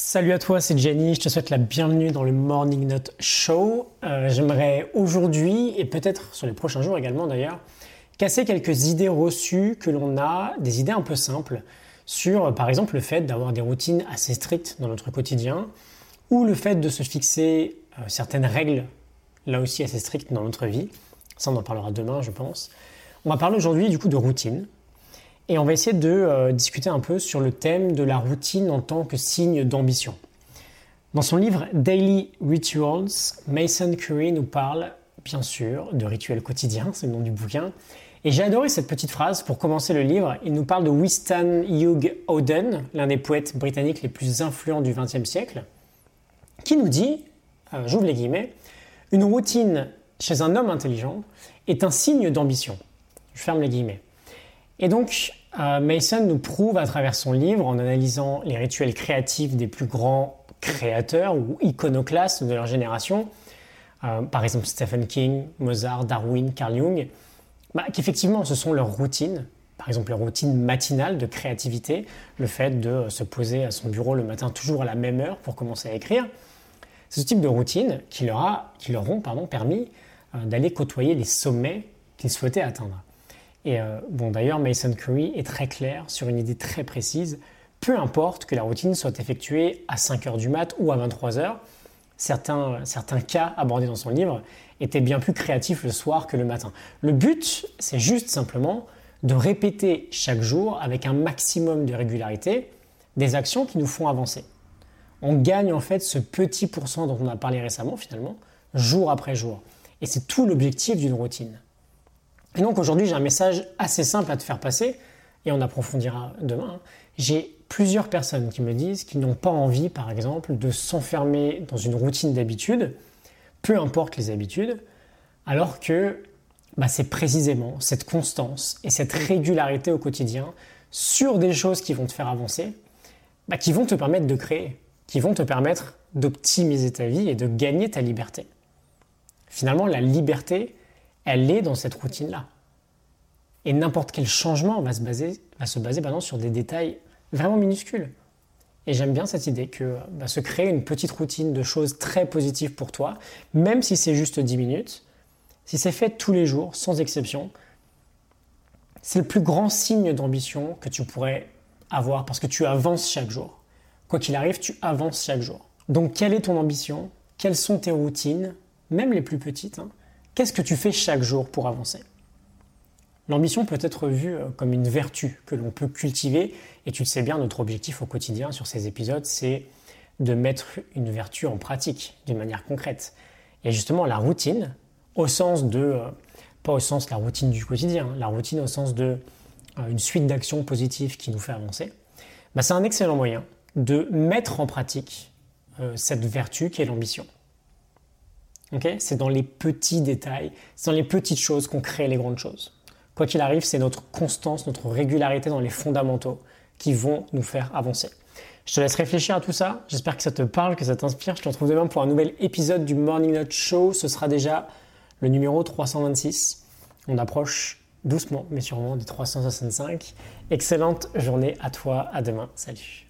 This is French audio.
Salut à toi, c'est Jenny, je te souhaite la bienvenue dans le Morning Note Show. Euh, j'aimerais aujourd'hui, et peut-être sur les prochains jours également d'ailleurs, casser quelques idées reçues que l'on a, des idées un peu simples, sur par exemple le fait d'avoir des routines assez strictes dans notre quotidien, ou le fait de se fixer euh, certaines règles, là aussi assez strictes dans notre vie. Ça on en parlera demain je pense. On va parler aujourd'hui du coup de routine, et on va essayer de euh, discuter un peu sur le thème de la routine en tant que signe d'ambition. Dans son livre Daily Rituals, Mason Curry nous parle bien sûr de rituels quotidiens, c'est le nom du bouquin. Et j'ai adoré cette petite phrase pour commencer le livre. Il nous parle de Winston Hugh Oden, l'un des poètes britanniques les plus influents du XXe siècle, qui nous dit, euh, j'ouvre les guillemets, une routine chez un homme intelligent est un signe d'ambition. Je ferme les guillemets. Et donc, euh, Mason nous prouve à travers son livre, en analysant les rituels créatifs des plus grands créateurs ou iconoclastes de leur génération, euh, par exemple Stephen King, Mozart, Darwin, Carl Jung, bah, qu'effectivement ce sont leurs routines, par exemple leur routine matinale de créativité, le fait de se poser à son bureau le matin toujours à la même heure pour commencer à écrire. C'est ce type de routine qui leur, a, qui leur ont permis euh, d'aller côtoyer les sommets qu'ils souhaitaient atteindre. Et euh, bon, d'ailleurs, Mason Curry est très clair sur une idée très précise. Peu importe que la routine soit effectuée à 5 h du mat ou à 23 h certains, certains cas abordés dans son livre étaient bien plus créatifs le soir que le matin. Le but, c'est juste simplement de répéter chaque jour avec un maximum de régularité des actions qui nous font avancer. On gagne en fait ce petit pourcent dont on a parlé récemment finalement, jour après jour. Et c'est tout l'objectif d'une routine. Et donc aujourd'hui, j'ai un message assez simple à te faire passer, et on approfondira demain. J'ai plusieurs personnes qui me disent qu'ils n'ont pas envie, par exemple, de s'enfermer dans une routine d'habitude, peu importe les habitudes, alors que bah, c'est précisément cette constance et cette régularité au quotidien sur des choses qui vont te faire avancer, bah, qui vont te permettre de créer, qui vont te permettre d'optimiser ta vie et de gagner ta liberté. Finalement, la liberté, elle est dans cette routine-là. Et n'importe quel changement va se baser, va se baser sur des détails vraiment minuscules. Et j'aime bien cette idée que bah, se créer une petite routine de choses très positives pour toi, même si c'est juste 10 minutes, si c'est fait tous les jours, sans exception, c'est le plus grand signe d'ambition que tu pourrais avoir parce que tu avances chaque jour. Quoi qu'il arrive, tu avances chaque jour. Donc quelle est ton ambition? Quelles sont tes routines, même les plus petites hein Qu'est-ce que tu fais chaque jour pour avancer? L'ambition peut être vue euh, comme une vertu que l'on peut cultiver, et tu le sais bien, notre objectif au quotidien sur ces épisodes, c'est de mettre une vertu en pratique d'une manière concrète. Et justement, la routine, au sens de, euh, pas au sens de la routine du quotidien, hein, la routine au sens de euh, une suite d'actions positives qui nous fait avancer, bah, c'est un excellent moyen de mettre en pratique cette vertu qui est l'ambition c'est dans les petits détails, c'est dans les petites choses qu'on crée les grandes choses. Quoi qu'il arrive, c'est notre constance, notre régularité dans les fondamentaux qui vont nous faire avancer. Je te laisse réfléchir à tout ça. J'espère que ça te parle, que ça t'inspire. Je te retrouve demain pour un nouvel épisode du Morning Note Show. Ce sera déjà le numéro 326. On approche doucement, mais sûrement des 365. Excellente journée à toi. À demain. Salut.